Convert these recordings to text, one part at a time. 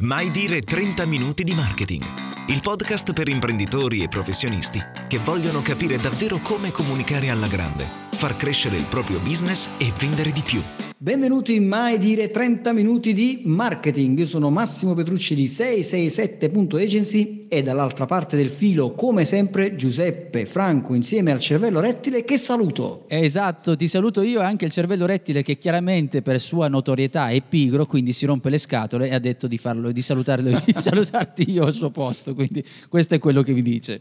Mai dire 30 minuti di marketing. Il podcast per imprenditori e professionisti che vogliono capire davvero come comunicare alla grande, far crescere il proprio business e vendere di più. Benvenuti in Mai Dire 30 Minuti di Marketing. Io sono Massimo Petrucci di 667.agency e dall'altra parte del filo, come sempre, Giuseppe Franco insieme al cervello rettile che saluto. Esatto, ti saluto io e anche il cervello rettile che chiaramente per sua notorietà è pigro, quindi si rompe le scatole e ha detto di, farlo, di, salutarlo, di salutarti io al suo posto, quindi questo è quello che vi dice.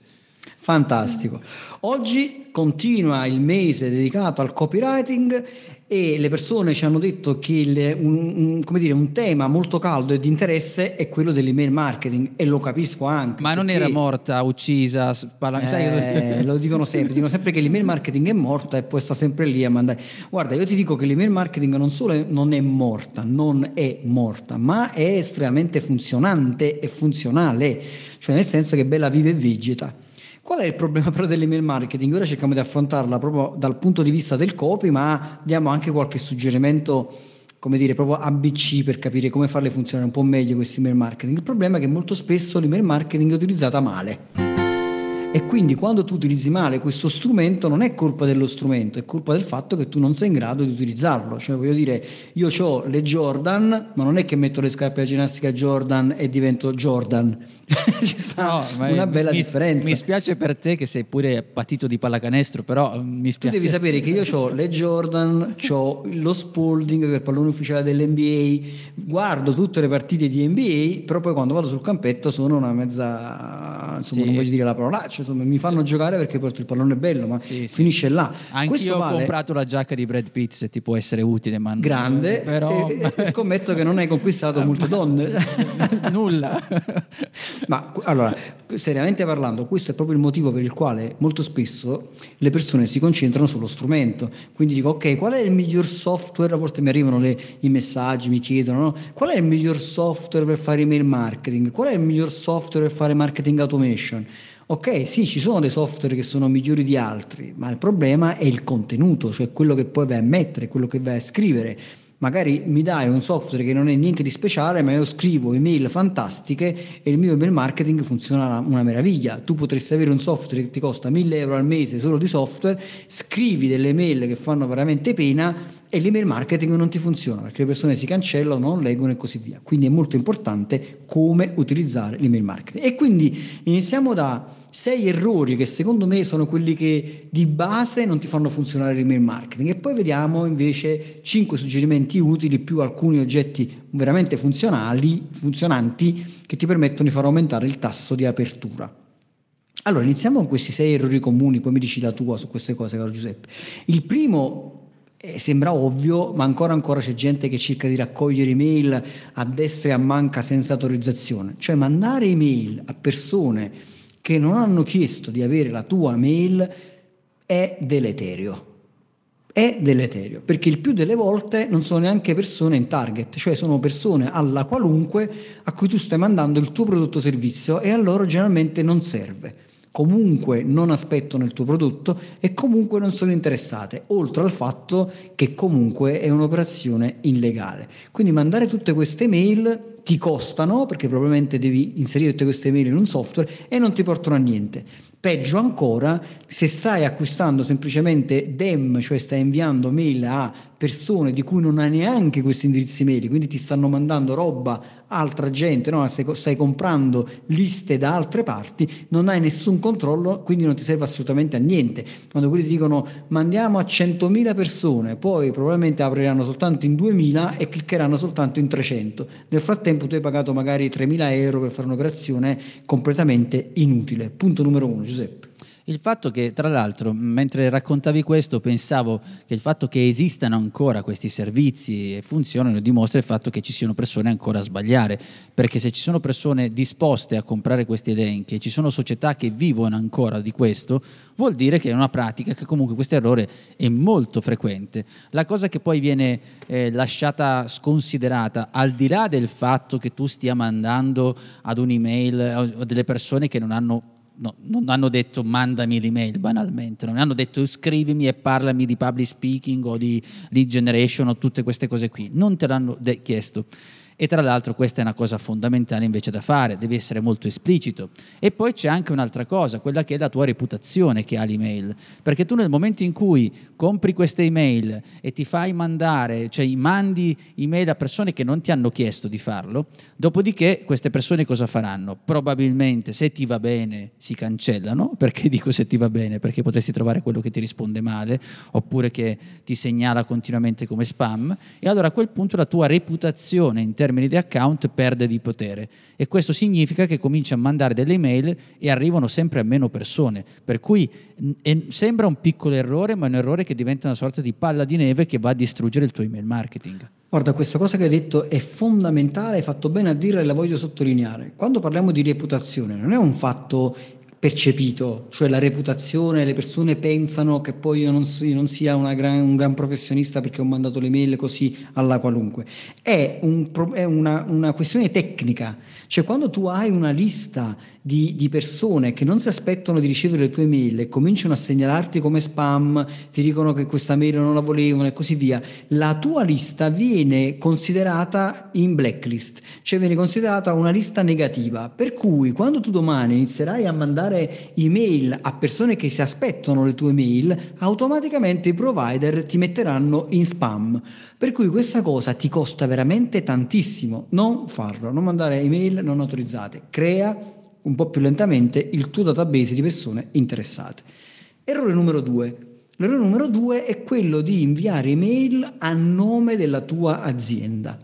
Fantastico. Oggi continua il mese dedicato al copywriting e le persone ci hanno detto che il, un, un, dire, un, tema molto caldo e di interesse è quello dell'email marketing e lo capisco anche. Ma non era morta, uccisa, spala- eh, lo dicono sempre, dicono sempre che l'email marketing è morta e poi sta sempre lì a mandare. Guarda, io ti dico che l'email marketing non solo è, non è morta, non è morta, ma è estremamente funzionante e funzionale, cioè nel senso che bella vive e vegeta. Qual è il problema però dell'email marketing? Ora cerchiamo di affrontarla proprio dal punto di vista del copy, ma diamo anche qualche suggerimento, come dire, proprio ABC per capire come farle funzionare un po' meglio questi email marketing. Il problema è che molto spesso l'email marketing è utilizzata male. E quindi quando tu utilizzi male questo strumento non è colpa dello strumento, è colpa del fatto che tu non sei in grado di utilizzarlo. Cioè voglio dire, io ho le Jordan, ma non è che metto le scarpe da ginnastica Jordan e divento Jordan. Ci sta no, una bella mi, differenza. Mi spiace per te che sei pure patito di pallacanestro, però mm, mi spiace. Tu devi sapere che io ho le Jordan, ho lo Spalding che è il pallone ufficiale dell'NBA, guardo tutte le partite di NBA, però poi quando vado sul campetto sono una mezza, insomma sì. non voglio dire la parola, cioè, insomma, mi fanno giocare perché porto il pallone bello, ma sì, finisce là. Anch'io ho vale... comprato la giacca di Brad Pitt se ti può essere utile, ma grande, però... e, e scommetto che non hai conquistato molte donne. Nulla. ma allora, seriamente parlando, questo è proprio il motivo per il quale molto spesso le persone si concentrano sullo strumento. Quindi dico, ok, qual è il miglior software? A volte mi arrivano le, i messaggi, mi chiedono, no? qual è il miglior software per fare email marketing? Qual è il miglior software per fare marketing automation? Ok, sì, ci sono dei software che sono migliori di altri, ma il problema è il contenuto, cioè quello che poi vai a mettere, quello che vai a scrivere magari mi dai un software che non è niente di speciale, ma io scrivo email fantastiche e il mio email marketing funziona una meraviglia. Tu potresti avere un software che ti costa 1000 euro al mese solo di software, scrivi delle email che fanno veramente pena e l'email marketing non ti funziona perché le persone si cancellano, non leggono e così via. Quindi è molto importante come utilizzare l'email marketing. E quindi iniziamo da sei errori che secondo me sono quelli che di base non ti fanno funzionare l'email marketing e poi vediamo invece cinque suggerimenti utili più alcuni oggetti veramente funzionali, funzionanti che ti permettono di far aumentare il tasso di apertura. Allora iniziamo con questi sei errori comuni, poi mi dici la tua su queste cose, caro Giuseppe. Il primo eh, sembra ovvio, ma ancora ancora c'è gente che cerca di raccogliere email a destra e a manca senza autorizzazione, cioè mandare email a persone che non hanno chiesto di avere la tua mail è deleterio. È deleterio, perché il più delle volte non sono neanche persone in target, cioè sono persone alla qualunque a cui tu stai mandando il tuo prodotto o servizio e a loro generalmente non serve comunque non aspettano il tuo prodotto e comunque non sono interessate, oltre al fatto che comunque è un'operazione illegale. Quindi mandare tutte queste mail ti costano perché probabilmente devi inserire tutte queste mail in un software e non ti portano a niente. Peggio ancora, se stai acquistando semplicemente DEM, cioè stai inviando mail a persone di cui non hai neanche questi indirizzi mail, quindi ti stanno mandando roba altra gente, no? stai, stai comprando liste da altre parti, non hai nessun controllo, quindi non ti serve assolutamente a niente. Quando quelli ti dicono mandiamo a 100.000 persone, poi probabilmente apriranno soltanto in 2.000 e cliccheranno soltanto in 300. Nel frattempo tu hai pagato magari 3.000 euro per fare un'operazione completamente inutile. Punto numero uno. Giuseppe. Il fatto che, tra l'altro, mentre raccontavi questo, pensavo che il fatto che esistano ancora questi servizi e funzionano dimostra il fatto che ci siano persone ancora a sbagliare, perché se ci sono persone disposte a comprare questi elenchi e ci sono società che vivono ancora di questo, vuol dire che è una pratica che comunque questo errore è molto frequente. La cosa che poi viene eh, lasciata sconsiderata, al di là del fatto che tu stia mandando ad un'email a delle persone che non hanno no, non hanno detto mandami l'email banalmente, non hanno detto scrivimi e parlami di public speaking o di lead generation o tutte queste cose qui, non te l'hanno de- chiesto. E tra l'altro questa è una cosa fondamentale invece da fare, devi essere molto esplicito. E poi c'è anche un'altra cosa, quella che è la tua reputazione che ha l'email, perché tu nel momento in cui compri queste email e ti fai mandare, cioè mandi email a persone che non ti hanno chiesto di farlo, dopodiché queste persone cosa faranno? Probabilmente se ti va bene si cancellano, perché dico se ti va bene? Perché potresti trovare quello che ti risponde male, oppure che ti segnala continuamente come spam, e allora a quel punto la tua reputazione in termini di account perde di potere e questo significa che cominci a mandare delle email e arrivano sempre a meno persone, per cui sembra un piccolo errore, ma è un errore che diventa una sorta di palla di neve che va a distruggere il tuo email marketing. Guarda, questa cosa che hai detto è fondamentale, hai fatto bene a dirla e la voglio sottolineare. Quando parliamo di reputazione, non è un fatto percepito, cioè la reputazione, le persone pensano che poi io non, non sia gran, un gran professionista perché ho mandato le mail così alla qualunque. È, un, è una, una, questione tecnica, cioè quando tu hai una lista di, di, persone che non si aspettano di ricevere le tue mail e cominciano a segnalarti come spam, ti dicono che questa mail non la volevano e così via, la tua lista viene considerata in blacklist, cioè viene considerata una lista negativa, per cui quando tu domani inizierai a mandare email a persone che si aspettano le tue mail, automaticamente i provider ti metteranno in spam. Per cui questa cosa ti costa veramente tantissimo. Non farlo, non mandare email non autorizzate. Crea un po' più lentamente il tuo database di persone interessate. Errore numero due. L'errore numero due è quello di inviare email a nome della tua azienda.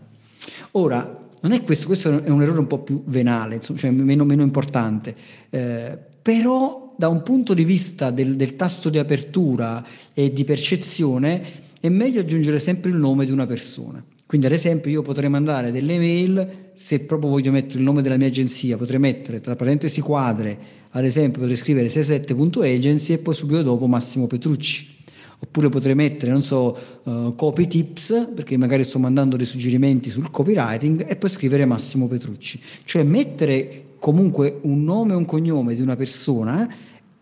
Ora, non è questo, questo è un errore un po' più venale, cioè meno, meno importante, eh, però da un punto di vista del, del tasto di apertura e di percezione è meglio aggiungere sempre il nome di una persona. Quindi ad esempio io potrei mandare delle mail, se proprio voglio mettere il nome della mia agenzia, potrei mettere tra parentesi quadre, ad esempio potrei scrivere 67.agency e poi subito dopo Massimo Petrucci. Oppure potrei mettere, non so, uh, copy tips, perché magari sto mandando dei suggerimenti sul copywriting, e poi scrivere Massimo Petrucci. Cioè mettere comunque un nome e un cognome di una persona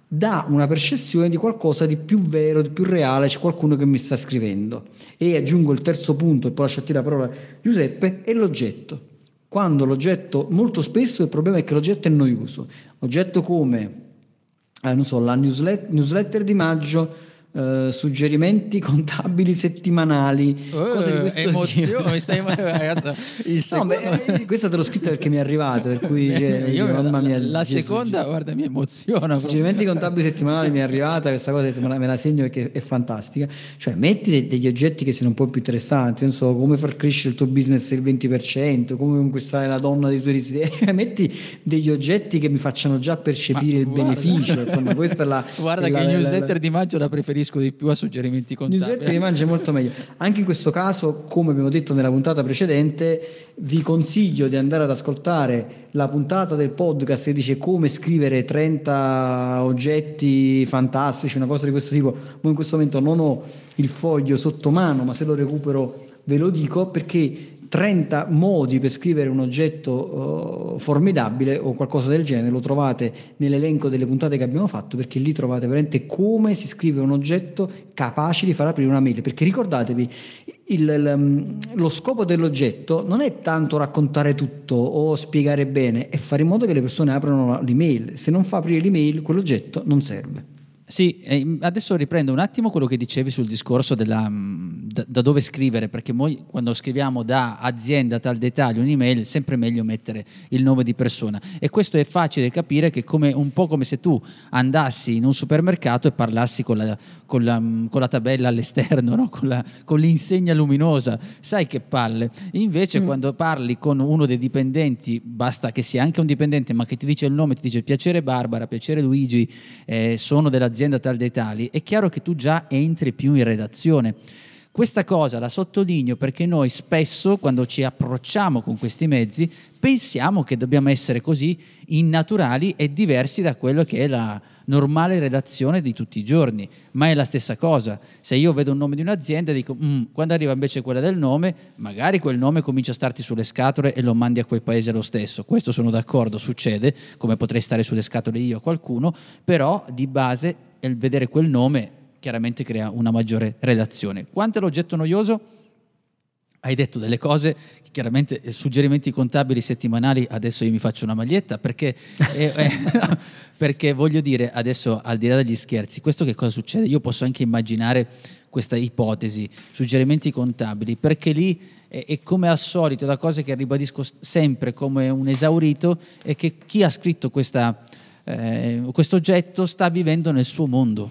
dà una percezione di qualcosa di più vero, di più reale, c'è qualcuno che mi sta scrivendo. E aggiungo il terzo punto, e poi lascio a te la parola Giuseppe, è l'oggetto. Quando l'oggetto, molto spesso il problema è che l'oggetto è noioso. Oggetto come, eh, non so, la newsletter, newsletter di maggio, Uh, suggerimenti contabili settimanali, uh, cose di questo emozione, stai ragazza, secondo... no, beh, eh, questa te l'ho scritta perché mi è arrivata, per cui cioè, io, mamma mia, la, la seconda, guarda, mi emoziona. Suggerimenti contabili settimanali mi è arrivata, questa cosa me la, segno perché è fantastica. Cioè, metti degli oggetti che siano un po' più interessanti, non so, come far crescere il tuo business il 20%, come conquistare la donna dei tuoi desideri, metti degli oggetti che mi facciano già percepire Ma, il guarda. beneficio, insomma, questa è la... Guarda è che la, il newsletter la, di maggio la preferisco riferisco di più a suggerimenti contabili. Newsletter mangia molto meglio. Anche in questo caso, come abbiamo detto nella puntata precedente, vi consiglio di andare ad ascoltare la puntata del podcast che dice come scrivere 30 oggetti fantastici, una cosa di questo tipo. Ma in questo momento non ho il foglio sotto mano, ma se lo recupero ve lo dico perché 30 modi per scrivere un oggetto uh, formidabile o qualcosa del genere, lo trovate nell'elenco delle puntate che abbiamo fatto perché lì trovate veramente come si scrive un oggetto capace di far aprire una mail. Perché ricordatevi, il, il, mm, lo scopo dell'oggetto non è tanto raccontare tutto o spiegare bene, è fare in modo che le persone aprano l'email. Se non fa aprire l'email, quell'oggetto non serve. Sì, adesso riprendo un attimo quello che dicevi sul discorso della, da, da, dove scrivere, perché noi quando scriviamo da azienda tal dettaglio un'email è sempre meglio mettere il nome di persona e questo è facile capire che è un po' come se tu andassi in un supermercato e parlassi con la, con la, con la tabella all'esterno, no? con, la, con, l'insegna luminosa, sai che palle. Invece mm. quando parli con uno dei dipendenti, basta che sia anche un dipendente ma che ti dice il nome, ti dice piacere Barbara, piacere Luigi, eh, sono dell'azienda un'azienda tal dei tali, è chiaro che tu già entri più in redazione. Questa cosa la sottolineo perché noi spesso, quando ci approcciamo con questi mezzi, pensiamo che dobbiamo essere così innaturali e diversi da quello che è la normale redazione di tutti i giorni, ma è la stessa cosa. Se io vedo un nome di un'azienda, dico, mm, quando arriva invece quella del nome, magari quel nome comincia a starti sulle scatole e lo mandi a quel paese lo stesso. Questo sono d'accordo, succede, come potrei stare sulle scatole io a qualcuno, però di base il vedere quel nome chiaramente crea una maggiore relazione. Quanto è l'oggetto noioso? hai detto delle cose, chiaramente eh, suggerimenti contabili settimanali, adesso io mi faccio una maglietta perché, eh, eh, perché voglio dire, adesso al di là degli scherzi, questo che cosa succede? Io posso anche immaginare questa ipotesi, suggerimenti contabili, perché lì è, è come al solito, da cose che ribadisco sempre come un esaurito, è che chi ha scritto questa, eh, questo oggetto sta vivendo nel suo mondo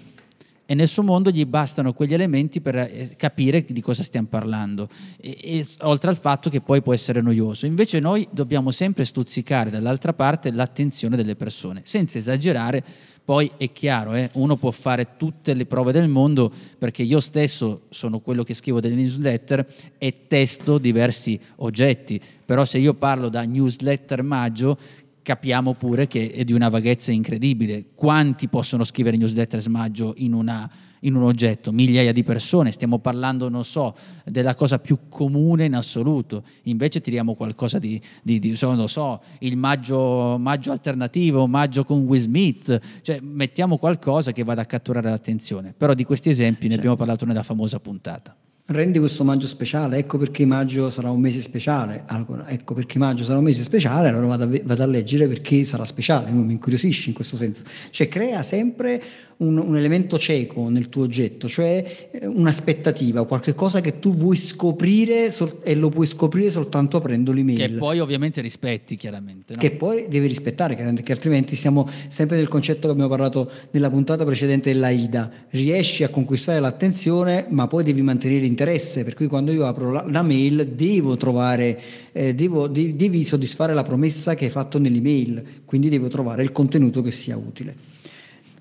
e nel suo mondo gli bastano quegli elementi per eh, capire di cosa stiamo parlando, e, e, oltre al fatto che poi può essere noioso. Invece noi dobbiamo sempre stuzzicare dall'altra parte l'attenzione delle persone, senza esagerare. Poi è chiaro, eh, uno può fare tutte le prove del mondo perché io stesso sono quello che scrivo delle newsletter e testo diversi oggetti, però se io parlo da newsletter maggio capiamo pure che è di una vaghezza incredibile. Quanti possono scrivere newsletter smaggio in, una, in un oggetto? Migliaia di persone, stiamo parlando, non so, della cosa più comune in assoluto. Invece tiriamo qualcosa di, di, di non so, il maggio, maggio alternativo, maggio con Will Smith, cioè mettiamo qualcosa che vada a catturare l'attenzione. Però di questi esempi ne abbiamo parlato nella famosa puntata rendi questo maggio speciale, ecco perché maggio sarà un mese speciale, allora, ecco perché maggio sarà un mese speciale, allora vado a, vado a leggere perché sarà speciale, mi incuriosisci in questo senso, cioè crea sempre un, un, elemento cieco nel tuo oggetto, cioè eh, un'aspettativa, qualcosa che tu vuoi scoprire sol- e lo puoi scoprire soltanto aprendo l'email. Che poi ovviamente rispetti chiaramente. No? Che poi devi rispettare, perché altrimenti siamo sempre nel concetto che abbiamo parlato nella puntata precedente dell'AIDA, riesci a conquistare l'attenzione ma poi devi mantenere l'interesse, per cui quando io apro la, la mail devo trovare, eh, devo, de- devi soddisfare la promessa che hai fatto nell'email, quindi devo trovare il contenuto che sia utile.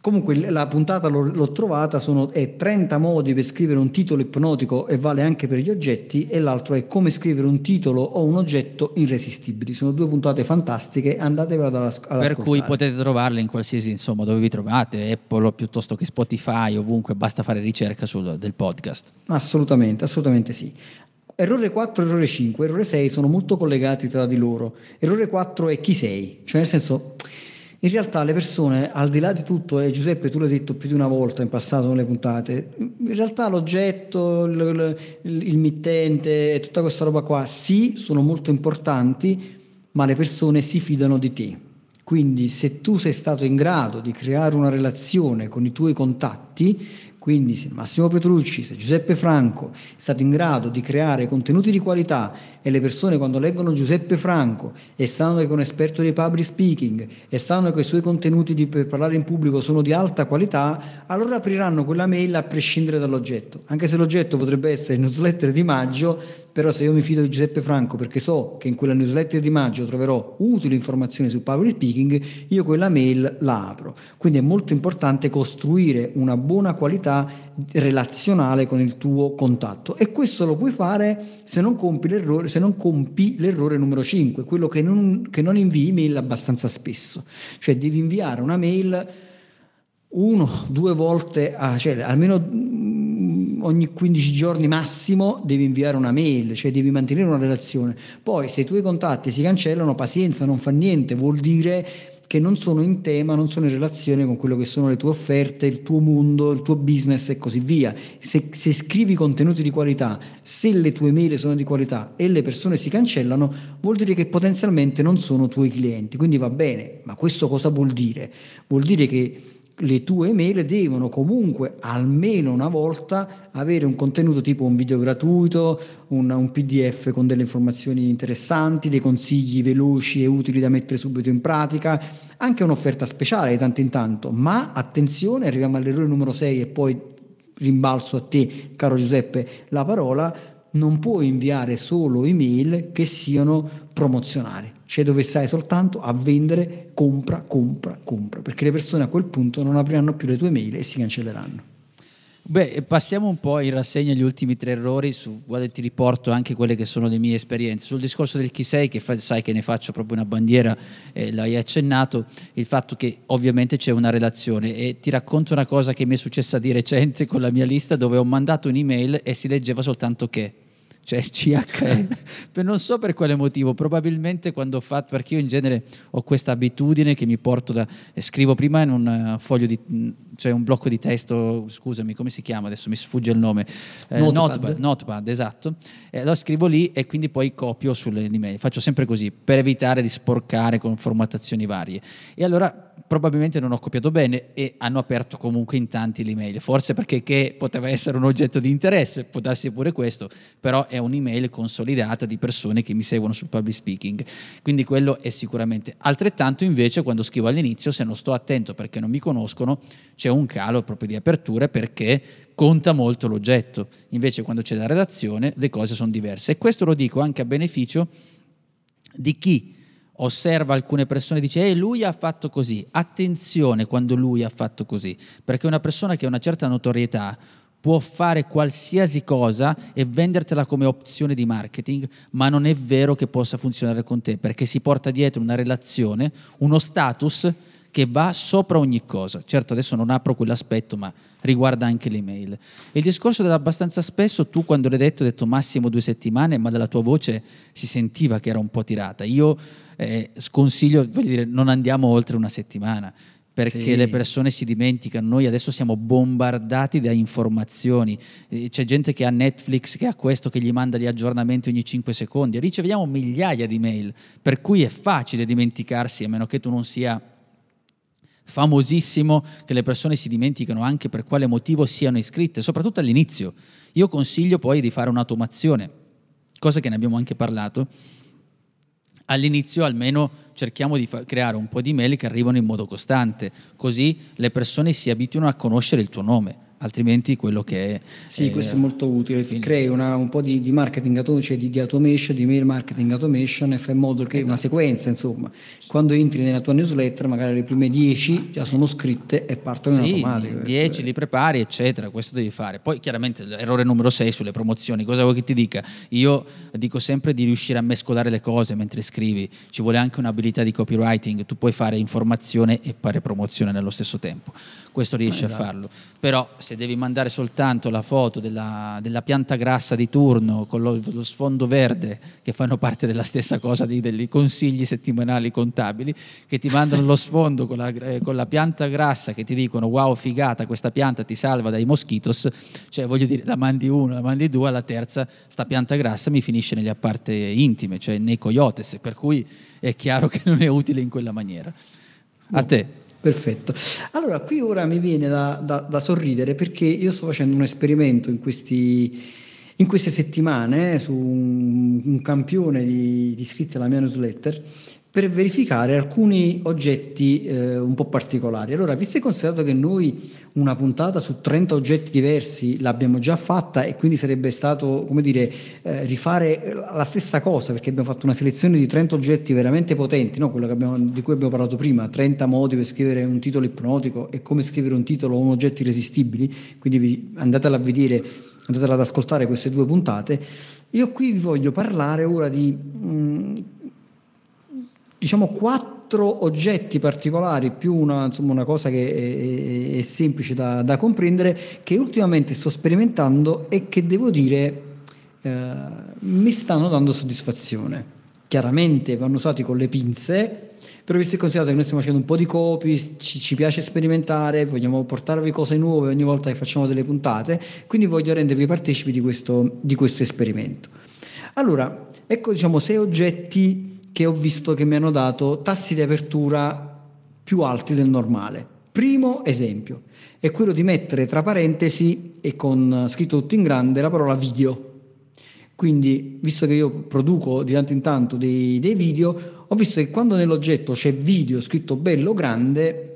Comunque la puntata l'ho, l'ho trovata, sono è 30 modi per scrivere un titolo ipnotico e vale anche per gli oggetti e l'altro è come scrivere un titolo o un oggetto irresistibili. Sono due puntate fantastiche, andatevela ad, as- ad Per cui potete trovarle in qualsiasi, insomma, dove vi trovate, Apple piuttosto che Spotify, ovunque, basta fare ricerca sul, del podcast. Assolutamente, assolutamente sì. Errore 4 e errore 5, errore 6 sono molto collegati tra di loro. Errore 4 è chi sei, cioè nel senso in realtà le persone, al di là di tutto, e Giuseppe tu l'hai detto più di una volta in passato nelle puntate, in realtà l'oggetto, il, il, il mittente tutta questa roba qua, sì, sono molto importanti, ma le persone si fidano di te. Quindi se tu sei stato in grado di creare una relazione con i tuoi contatti, quindi se Massimo Petrucci, se Giuseppe Franco è stato in grado di creare contenuti di qualità e le persone quando leggono Giuseppe Franco e sanno che è un esperto di public speaking e sanno che i suoi contenuti di, per parlare in pubblico sono di alta qualità, allora apriranno quella mail a prescindere dall'oggetto. Anche se l'oggetto potrebbe essere il newsletter di maggio, però se io mi fido di Giuseppe Franco perché so che in quella newsletter di maggio troverò utili informazioni sul public speaking, io quella mail la apro. Quindi è molto importante costruire una buona qualità relazionale con il tuo contatto e questo lo puoi fare se non compi l'errore, non compi l'errore numero 5, quello che non, che non invii mail abbastanza spesso, cioè devi inviare una mail uno, due volte, a, cioè almeno mm, ogni 15 giorni massimo devi inviare una mail, cioè devi mantenere una relazione. Poi se i tuoi contatti si cancellano, pazienza, non fa niente, vuol dire che non sono in tema, non sono in relazione con quello che sono le tue offerte, il tuo mondo, il tuo business e così via. Se, se scrivi contenuti di qualità, se le tue mail sono di qualità e le persone si cancellano, vuol dire che potenzialmente non sono tuoi clienti. Quindi va bene, ma questo cosa vuol dire? Vuol dire che le tue email devono comunque almeno una volta avere un contenuto tipo un video gratuito, un, un, PDF con delle informazioni interessanti, dei consigli veloci e utili da mettere subito in pratica, anche un'offerta speciale di tanto in tanto, ma attenzione, arriviamo all'errore numero 6 e poi rimbalzo a te, caro Giuseppe, la parola, non puoi inviare solo email che siano promozionali cioè dove stai soltanto a vendere, compra, compra, compra, perché le persone a quel punto non apriranno più le tue mail e si cancelleranno. Beh, passiamo un po' in rassegna gli ultimi tre errori, su, guarda, ti riporto anche quelle che sono le mie esperienze. Sul discorso del chi sei, che fa, sai che ne faccio proprio una bandiera, eh, l'hai accennato, il fatto che ovviamente c'è una relazione e ti racconto una cosa che mi è successa di recente con la mia lista dove ho mandato un'email e si leggeva soltanto che cioè CHE, non so per quale motivo, probabilmente quando ho fatto, perché io in genere ho questa abitudine che mi porto da, scrivo prima in un eh, foglio di, cioè un blocco di testo, scusami, come si chiama adesso, mi sfugge il nome, eh, notepad. notepad, notepad, esatto, eh, lo scrivo lì e quindi poi copio sulle email, faccio sempre così per evitare di sporcare con formattazioni varie. E allora probabilmente non ho copiato bene e hanno aperto comunque in tanti l'email, forse perché poteva essere un oggetto di interesse, può darsi pure questo, però è un'email consolidata di persone che mi seguono sul public speaking, quindi quello è sicuramente. Altrettanto invece quando scrivo all'inizio, se non sto attento perché non mi conoscono, c'è un calo proprio di aperture perché conta molto l'oggetto, invece quando c'è la redazione le cose sono diverse. E questo lo dico anche a beneficio di chi osserva alcune persone e dice, eh, lui ha fatto così, attenzione quando lui ha fatto così, perché una persona che ha una certa notorietà può fare qualsiasi cosa e vendertela come opzione di marketing, ma non è vero che possa funzionare con te, perché si porta dietro una relazione, uno status che va sopra ogni cosa. Certo, adesso non apro quell'aspetto, ma riguarda anche l'email. E il discorso dell'abbastanza spesso, tu quando l'hai detto, hai detto massimo due settimane, ma dalla tua voce si sentiva che era un po' tirata. Io eh, sconsiglio, voglio dire, non andiamo oltre una settimana perché sì. le persone si dimenticano, noi adesso siamo bombardati da informazioni, c'è gente che ha Netflix, che ha questo, che gli manda gli aggiornamenti ogni 5 secondi, riceviamo migliaia di mail, per cui è facile dimenticarsi, a meno che tu non sia famosissimo che le persone si dimenticano anche per quale motivo siano iscritte, soprattutto all'inizio. Io consiglio poi di fare un'automazione, cosa che ne abbiamo anche parlato. All'inizio almeno cerchiamo di fa- creare un po' di mail che arrivano in modo costante, così le persone si abituano a conoscere il tuo nome altrimenti quello che è... Sì, eh, questo è molto utile, fin- crei una, un po' di, di marketing, cioè di, di, automation, di mail marketing automation e fai in modo che esatto. una sequenza, insomma, quando entri nella tua newsletter magari le prime 10 già sono scritte e partono sì, in automatico. 10 cioè. li prepari, eccetera, questo devi fare. Poi chiaramente l'errore numero 6 sulle promozioni, cosa vuoi che ti dica? Io dico sempre di riuscire a mescolare le cose mentre scrivi, ci vuole anche un'abilità di copywriting, tu puoi fare informazione e fare promozione nello stesso tempo, questo riesci esatto. a farlo. Però se devi mandare soltanto la foto della, della pianta grassa di turno con lo, lo, sfondo verde, che fanno parte della stessa cosa dei, dei consigli settimanali contabili, che ti mandano lo sfondo con la, eh, con la, pianta grassa, che ti dicono wow figata, questa pianta ti salva dai moschitos, cioè voglio dire, la mandi uno, la mandi due, alla terza sta pianta grassa mi finisce nelle apparte intime, cioè nei coyotes, per cui è chiaro che non è utile in quella maniera. A te. Perfetto. Allora, qui ora mi viene da, da, da sorridere perché io sto facendo un esperimento in, questi, in queste settimane su un, un campione di, di iscritti alla mia newsletter per verificare alcuni oggetti eh, un po' particolari. Allora, visto e considerato che noi una puntata su 30 oggetti diversi l'abbiamo già fatta e quindi sarebbe stato, come dire, eh, rifare la stessa cosa, perché abbiamo fatto una selezione di 30 oggetti veramente potenti, no? quello abbiamo, di cui abbiamo parlato prima, 30 modi per scrivere un titolo ipnotico e come scrivere un titolo o un oggetto irresistibili, quindi vi, andatela a vedere, andatela ad ascoltare queste due puntate. Io qui vi voglio parlare ora di... Mh, mm, diciamo quattro oggetti particolari più una, insomma, una cosa che è, è semplice da, da, comprendere che ultimamente sto sperimentando e che devo dire eh, mi stanno dando soddisfazione. Chiaramente vanno usati con le pinze, però visto e considerato che noi stiamo facendo un po' di copy, ci, ci, piace sperimentare, vogliamo portarvi cose nuove ogni volta che facciamo delle puntate, quindi voglio rendervi partecipi di questo, di questo esperimento. Allora, ecco diciamo sei oggetti che ho visto che mi hanno dato tassi di apertura più alti del normale. Primo esempio è quello di mettere tra parentesi e con scritto tutto in grande la parola video. Quindi, visto che io produco di tanto in tanto dei, dei video, ho visto che quando nell'oggetto c'è video scritto bello grande,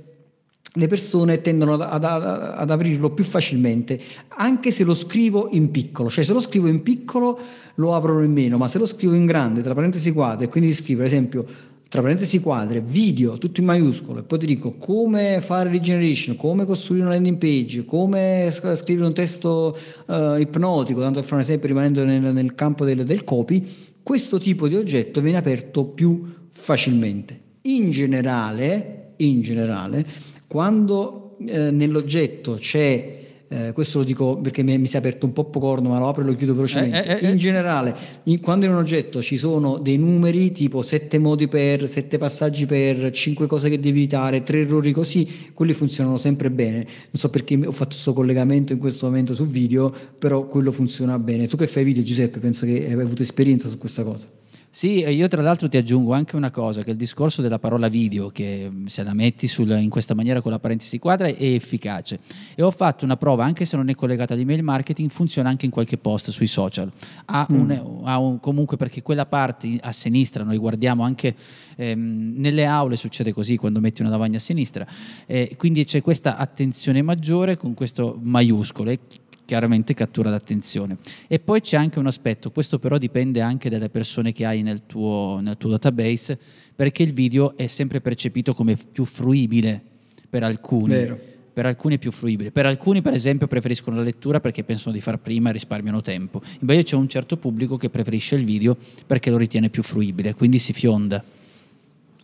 le persone tendono ad, ad, ad, aprirlo più facilmente, anche se lo scrivo in piccolo, cioè se lo scrivo in piccolo lo aprono in meno, ma se lo scrivo in grande, tra parentesi quadre, quindi scrivo ad esempio tra parentesi quadre, video, tutto in maiuscolo, e poi ti dico come fare lead generation, come costruire una landing page, come scrivere un testo uh, ipnotico, tanto per fare un esempio rimanendo nel, nel campo del, del copy, questo tipo di oggetto viene aperto più facilmente. In generale, in generale quando eh, nell'oggetto c'è eh, questo lo dico perché mi, mi, si è aperto un po' corno, ma lo apro e lo chiudo velocemente. Eh, eh, eh, in generale, in, quando in un oggetto ci sono dei numeri tipo sette modi per, sette passaggi per, cinque cose che devi evitare, tre errori così, quelli funzionano sempre bene. Non so perché ho fatto questo collegamento in questo momento su video, però quello funziona bene. Tu che fai video, Giuseppe, penso che hai avuto esperienza su questa cosa. Sì, io tra l'altro ti aggiungo anche una cosa, che il discorso della parola video, che mm, se la metti sul, in questa maniera con la parentesi quadra, è efficace. E ho fatto una prova, anche se non è collegata all'email marketing, funziona anche in qualche post sui social. Ha, mm. un, ha un, comunque perché quella parte a sinistra, noi guardiamo anche ehm, nelle aule, succede così quando metti una lavagna a sinistra, eh, quindi c'è questa attenzione maggiore con questo maiuscolo. E chiaramente cattura l'attenzione. E poi c'è anche un aspetto, questo però dipende anche dalle persone che hai nel tuo, nel tuo database, perché il video è sempre percepito come più fruibile per alcuni. Vero. Per alcuni è più fruibile, per alcuni per esempio preferiscono la lettura perché pensano di far prima e risparmiano tempo. Invece c'è un certo pubblico che preferisce il video perché lo ritiene più fruibile, quindi si fionda.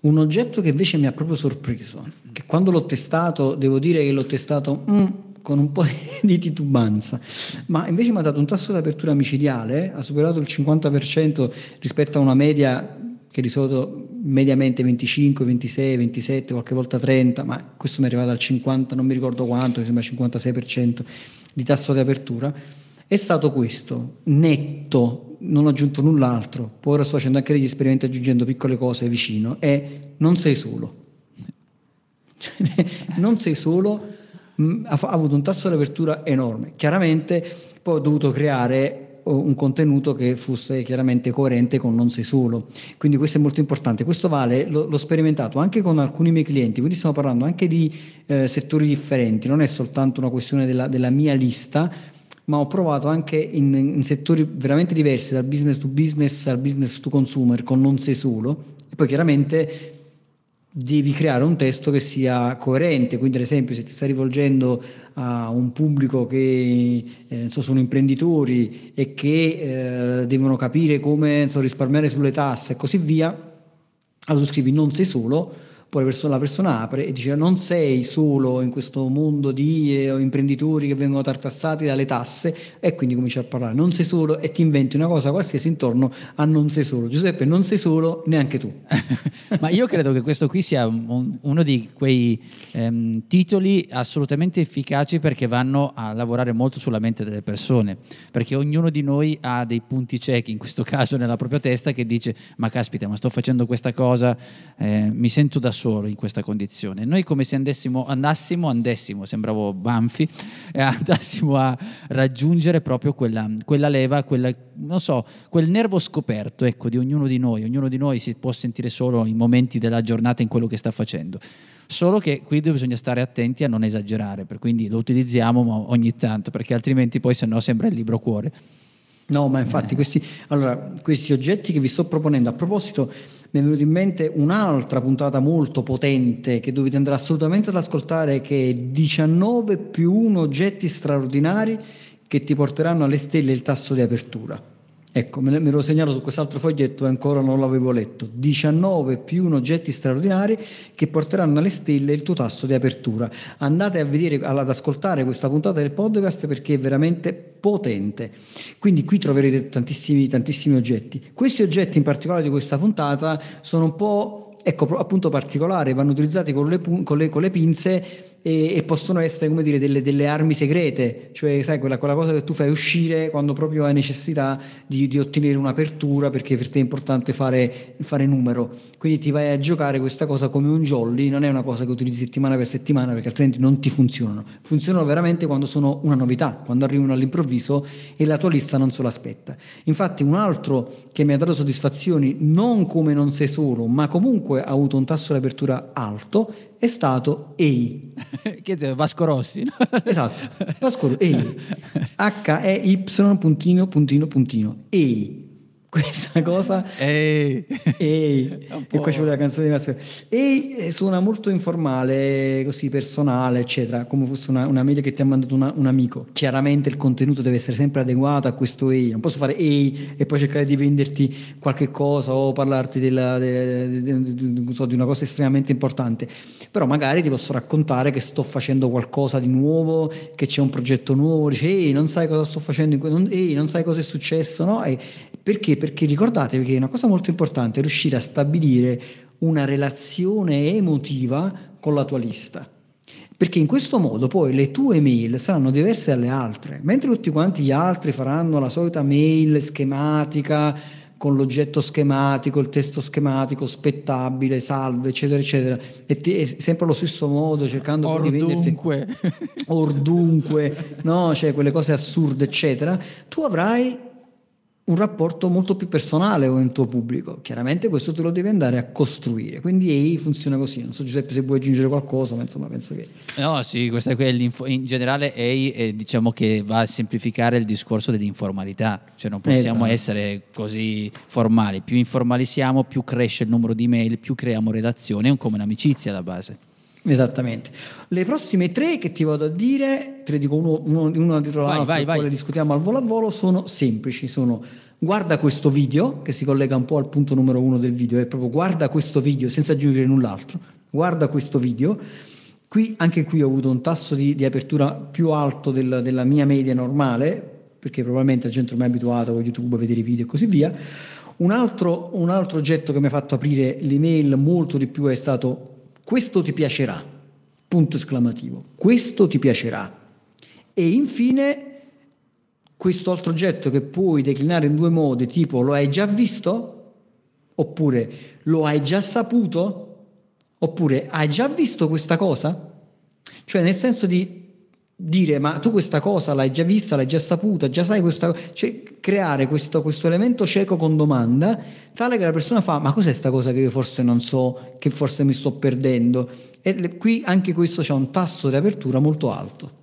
Un oggetto che invece mi ha proprio sorpreso, che quando l'ho testato, devo dire che l'ho testato mm, con un po' di titubanza, ma invece mi ha dato un tasso di apertura micidiale, ha superato il 50% rispetto a una media che di solito mediamente 25, 26, 27, qualche volta 30, ma questo mi è arrivato al 50, non mi ricordo quanto, mi sembra 56% di tasso di apertura, è stato questo, netto, non ho aggiunto null'altro, poi ora sto facendo anche degli esperimenti aggiungendo piccole cose vicino, è non sei solo. non sei solo Mm, ha, avuto un tasso di apertura enorme. Chiaramente poi ho dovuto creare un contenuto che fosse chiaramente coerente con non sei solo. Quindi questo è molto importante. Questo vale, lo, l'ho sperimentato anche con alcuni miei clienti, quindi stiamo parlando anche di eh, settori differenti, non è soltanto una questione della, della mia lista, ma ho provato anche in, in, settori veramente diversi, dal business to business al business to consumer, con non sei solo. E poi chiaramente devi creare un testo che sia coerente, quindi ad esempio se ti stai rivolgendo a un pubblico che eh, so, sono imprenditori e che eh, devono capire come so, risparmiare sulle tasse e così via, allora tu scrivi non sei solo, poi la persona, la persona, apre e dice non sei solo in questo mondo di eh, imprenditori che vengono tartassati dalle tasse e quindi comincia a parlare, non sei solo e ti inventi una cosa qualsiasi intorno a non sei solo. Giuseppe, non sei solo neanche tu. Ma io credo che questo qui sia un, uno di quei ehm, titoli assolutamente efficaci perché vanno a lavorare molto sulla mente delle persone, perché ognuno di noi ha dei punti ciechi, in questo caso nella propria testa, che dice ma caspita, ma sto facendo questa cosa, eh, mi sento da solo solo in questa condizione. Noi come se andassimo, andassimo, andessimo, sembravo Banfi, e andassimo a raggiungere proprio quella, quella leva, quella, non so, quel nervo scoperto ecco, di ognuno di noi. Ognuno di noi si può sentire solo in momenti della giornata in quello che sta facendo. Solo che qui bisogna stare attenti a non esagerare, per quindi lo utilizziamo ogni tanto, perché altrimenti poi se no sembra il libro cuore. No, ma infatti questi, allora, questi oggetti che vi sto proponendo, a proposito mi è venuta in mente un'altra puntata molto potente che dovete andare assolutamente ad ascoltare che è 19 più 1 oggetti straordinari che ti porteranno alle stelle il tasso di apertura. Ecco, me, lo segnalo su quest'altro foglietto e ancora non l'avevo letto. 19 più 1 oggetti straordinari che porteranno alle stelle il tuo tasso di apertura. Andate a vedere, ad ascoltare questa puntata del podcast perché è veramente potente. Quindi qui troverete tantissimi, tantissimi oggetti. Questi oggetti in particolare di questa puntata sono un po' ecco, appunto particolari, vanno utilizzati con le, con le, con le pinze e, e possono essere come dire delle, delle, armi segrete, cioè sai quella, quella, cosa che tu fai uscire quando proprio hai necessità di, di ottenere un'apertura perché per te è importante fare, fare, numero, quindi ti vai a giocare questa cosa come un jolly, non è una cosa che utilizzi settimana per settimana perché altrimenti non ti funzionano, funzionano veramente quando sono una novità, quando arrivano all'improvviso e la tua lista non se lo aspetta. Infatti un altro che mi ha dato soddisfazioni non come non sei solo, ma comunque ha avuto un tasso di apertura alto è stato EI. che te, Vasco Rossi. No? esatto, Vasco EI. H-E-Y puntino puntino puntino EI. questa cosa. Ehi. Ehi. E qua c'è la canzone di Massimo. Ehi eh, suona molto informale, così personale, eccetera, come fosse una, una mail che ti ha mandato una- un amico. Chiaramente il contenuto deve essere sempre adeguato a questo ehi. Non posso fare ehi e poi cercare di venderti qualche cosa o parlarti della- de- de- de- so, di una cosa estremamente importante. Però magari ti posso raccontare che sto facendo qualcosa di nuovo, che c'è un progetto nuovo, dici ehi, non sai cosa sto facendo, non, ehi, non sai cosa è successo, no? E perché? Perché ricordatevi che una cosa molto importante è riuscire a stabilire una relazione emotiva con la tua lista. Perché in questo modo poi le tue mail saranno diverse dalle altre, mentre tutti quanti gli altri faranno la solita mail schematica con l'oggetto schematico, il testo schematico, spettabile, salve, eccetera, eccetera, e, ti- e sempre allo stesso modo cercando poi di venderti Ordunque. ordunque, no? cioè quelle cose assurde, eccetera, tu avrai un rapporto molto più personale con il tuo pubblico. Chiaramente questo te lo devi andare a costruire. Quindi EI funziona così. Non so Giuseppe se vuoi aggiungere qualcosa, ma insomma penso che... No, sì, questa qui è l'info- in generale EI è, diciamo che va a semplificare il discorso dell'informalità, cioè non possiamo Esatto. essere così formali, più informali siamo, più cresce il numero di mail, più creiamo relazioni, è un come un'amicizia alla base. Esattamente. Le prossime tre che ti vado a dire, te le dico uno, uno, uno dietro Vai, l'altro, vai, e poi vai. le discutiamo al volo a volo, sono semplici, sono guarda questo video, che si collega un po' al punto numero uno del video, è proprio guarda questo video senza aggiungere null'altro, guarda questo video. Qui, anche qui ho avuto un tasso di, di apertura più alto del- della mia media normale, perché probabilmente la gente ormai è abituata con YouTube a vedere i video e così via. Un altro, un altro oggetto che mi ha fatto aprire l'email molto di più è stato questo ti piacerà, punto esclamativo, questo ti piacerà. E infine questo altro oggetto che puoi declinare in due modi, tipo lo hai già visto? Oppure lo hai già saputo? Oppure hai già visto questa cosa? Cioè nel senso di dire ma tu questa cosa l'hai già vista, l'hai già saputa, già sai questa cosa, cioè creare questo, questo elemento cieco con domanda tale che la persona fa ma cos'è questa cosa che io forse non so, che forse mi sto perdendo e qui anche questo c'è un tasso di apertura molto alto.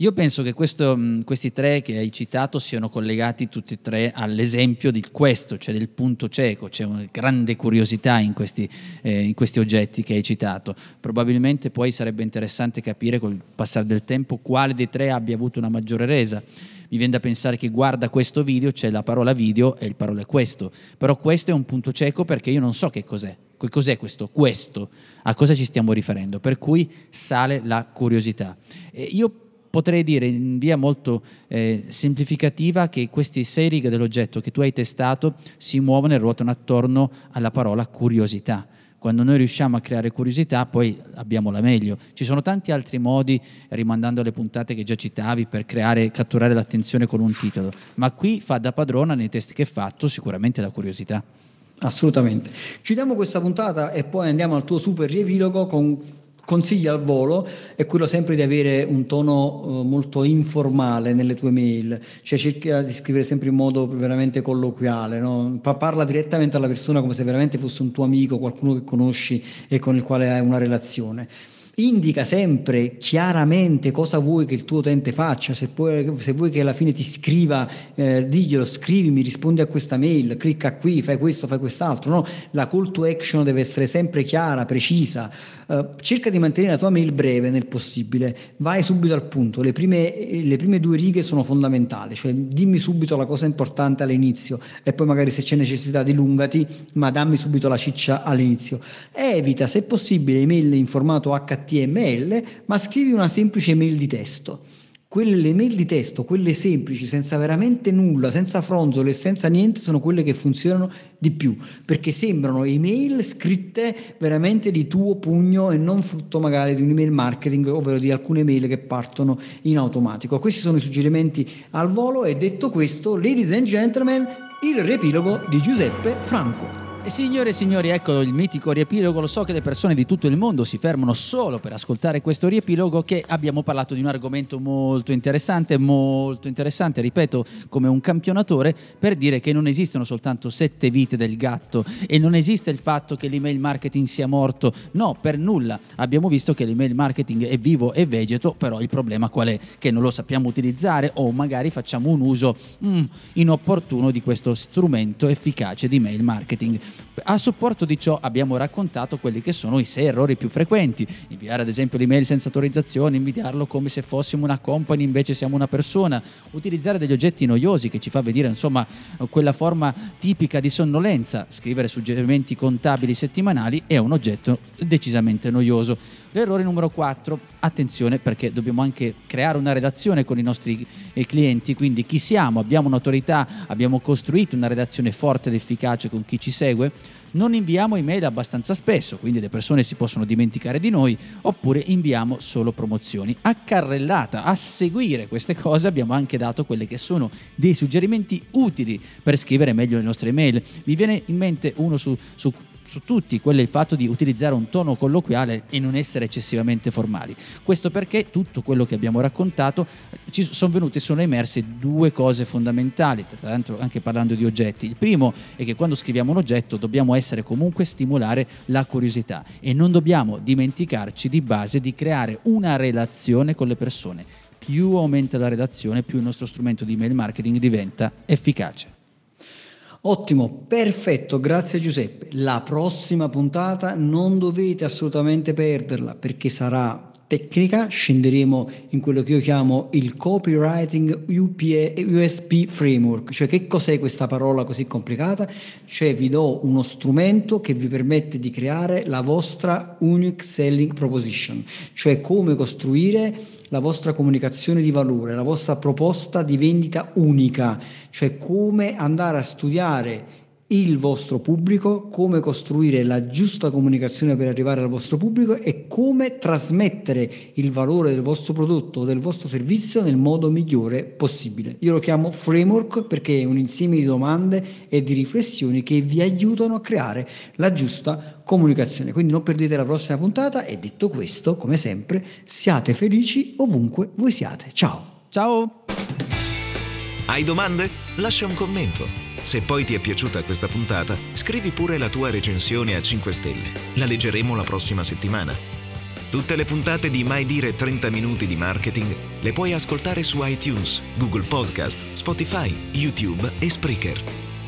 Io penso che questo, questi tre che hai citato siano collegati tutti e tre all'esempio di questo, cioè del punto cieco, c'è una grande curiosità in questi, eh, in questi oggetti che hai citato. Probabilmente poi sarebbe interessante capire col passare del tempo quale dei tre abbia avuto una maggiore resa. Mi viene da pensare che guarda questo video, c'è la parola video e il parola questo, però questo è un punto cieco perché io non so che cos'è. Che Cos'è questo? Questo. A cosa ci stiamo riferendo? Per cui sale la curiosità. E io potrei dire in via molto eh, semplificativa che queste sei righe dell'oggetto che tu hai testato si muovono e ruotano attorno alla parola curiosità. Quando noi riusciamo a creare curiosità, poi abbiamo la meglio. Ci sono tanti altri modi, rimandando alle puntate che già citavi, per creare, catturare l'attenzione con un titolo, ma qui fa da padrona nei test che hai fatto sicuramente la curiosità. Assolutamente. Chiudiamo questa puntata e poi andiamo al tuo super riepilogo con consigli al volo è quello sempre di avere un tono eh, molto informale nelle tue mail, cioè cerca di scrivere sempre in modo veramente colloquiale, no? Pa- parla direttamente alla persona come se veramente fosse un tuo amico, qualcuno che conosci e con il quale hai una relazione. Indica sempre chiaramente cosa vuoi che il tuo utente faccia, se, puoi- se vuoi che alla fine ti scriva, eh, diglielo, scrivimi, rispondi a questa mail, clicca qui, fai questo, fai quest'altro. No? La call to action deve essere sempre chiara, precisa. Eh, cerca di mantenere la tua mail breve nel possibile, vai subito al punto. Le prime, le prime due righe sono fondamentali, cioè dimmi subito la cosa importante all'inizio e poi magari se c'è necessità dilungati, ma dammi subito la ciccia all'inizio. Evita se possibile email in formato HTML, ma scrivi una semplice mail di testo. Quelle mail di testo, quelle semplici, senza veramente nulla, senza fronzole senza niente, sono quelle che funzionano di più, perché sembrano email scritte veramente di tuo pugno e non frutto magari di un email marketing, ovvero di alcune mail che partono in automatico. Questi sono i suggerimenti al volo e detto questo, ladies and gentlemen, il riepilogo di Giuseppe Franco. Signore e signori, ecco il mitico riepilogo. Lo so che le persone di tutto il mondo si fermano solo per ascoltare questo riepilogo che abbiamo parlato di un argomento molto interessante, molto interessante, ripeto, come un campionatore, per dire che non esistono soltanto sette vite del gatto e non esiste il fatto che l'email marketing sia morto. No, per nulla. Abbiamo visto che l'email marketing è vivo e vegeto, però il problema qual è? Che non lo sappiamo utilizzare o magari facciamo un uso mm, inopportuno di questo strumento efficace di mail marketing. A supporto di ciò abbiamo raccontato quelli che sono i sei errori più frequenti. Inviare ad esempio l'email senza autorizzazione, inviarlo come se fossimo una company invece siamo una persona, utilizzare degli oggetti noiosi che ci fa vedere insomma quella forma tipica di sonnolenza, scrivere suggerimenti contabili settimanali è un oggetto decisamente noioso. L'errore numero 4, attenzione perché dobbiamo anche creare una redazione con i nostri eh, clienti, quindi chi siamo, abbiamo un'autorità, abbiamo costruito una redazione forte ed efficace con chi ci segue, non inviamo email abbastanza spesso, quindi le persone si possono dimenticare di noi, oppure inviamo solo promozioni. A carrellata, a seguire queste cose abbiamo anche dato quelli che sono dei suggerimenti utili per scrivere meglio le nostre email. Mi viene in mente uno su, su su tutti, quello è il fatto di utilizzare un tono colloquiale e non essere eccessivamente formali. Questo perché tutto quello che abbiamo raccontato ci sono venute sono emerse due cose fondamentali, tra l'altro anche parlando di oggetti. Il primo è che quando scriviamo un oggetto dobbiamo essere comunque stimolare la curiosità e non dobbiamo dimenticarci di base di creare una relazione con le persone. Più aumenta la relazione, più il nostro strumento di email marketing diventa efficace. Ottimo, perfetto, grazie Giuseppe. La prossima puntata non dovete assolutamente perderla perché sarà tecnica, scenderemo in quello che io chiamo il copywriting USP framework, cioè che cos'è questa parola così complicata? Cioè vi do uno strumento che vi permette di creare la vostra unique selling proposition, cioè come costruire la vostra comunicazione di valore, la vostra proposta di vendita unica, cioè come andare a studiare il vostro pubblico, come costruire la giusta comunicazione per arrivare al vostro pubblico e come trasmettere il valore del vostro prodotto o del vostro servizio nel modo migliore possibile. Io lo chiamo framework perché è un insieme di domande e di riflessioni che vi aiutano a creare la giusta comunicazione. Quindi non perdete la prossima puntata e detto questo, come sempre, siate felici ovunque voi siate. Ciao! Ciao! Hai domande? Lascia un commento. Se poi ti è piaciuta questa puntata, scrivi pure la tua recensione a 5 stelle. La leggeremo la prossima settimana. Tutte le puntate di Mai Dire 30 Minuti di Marketing le puoi ascoltare su iTunes, Google Podcast, Spotify, YouTube e Spreaker.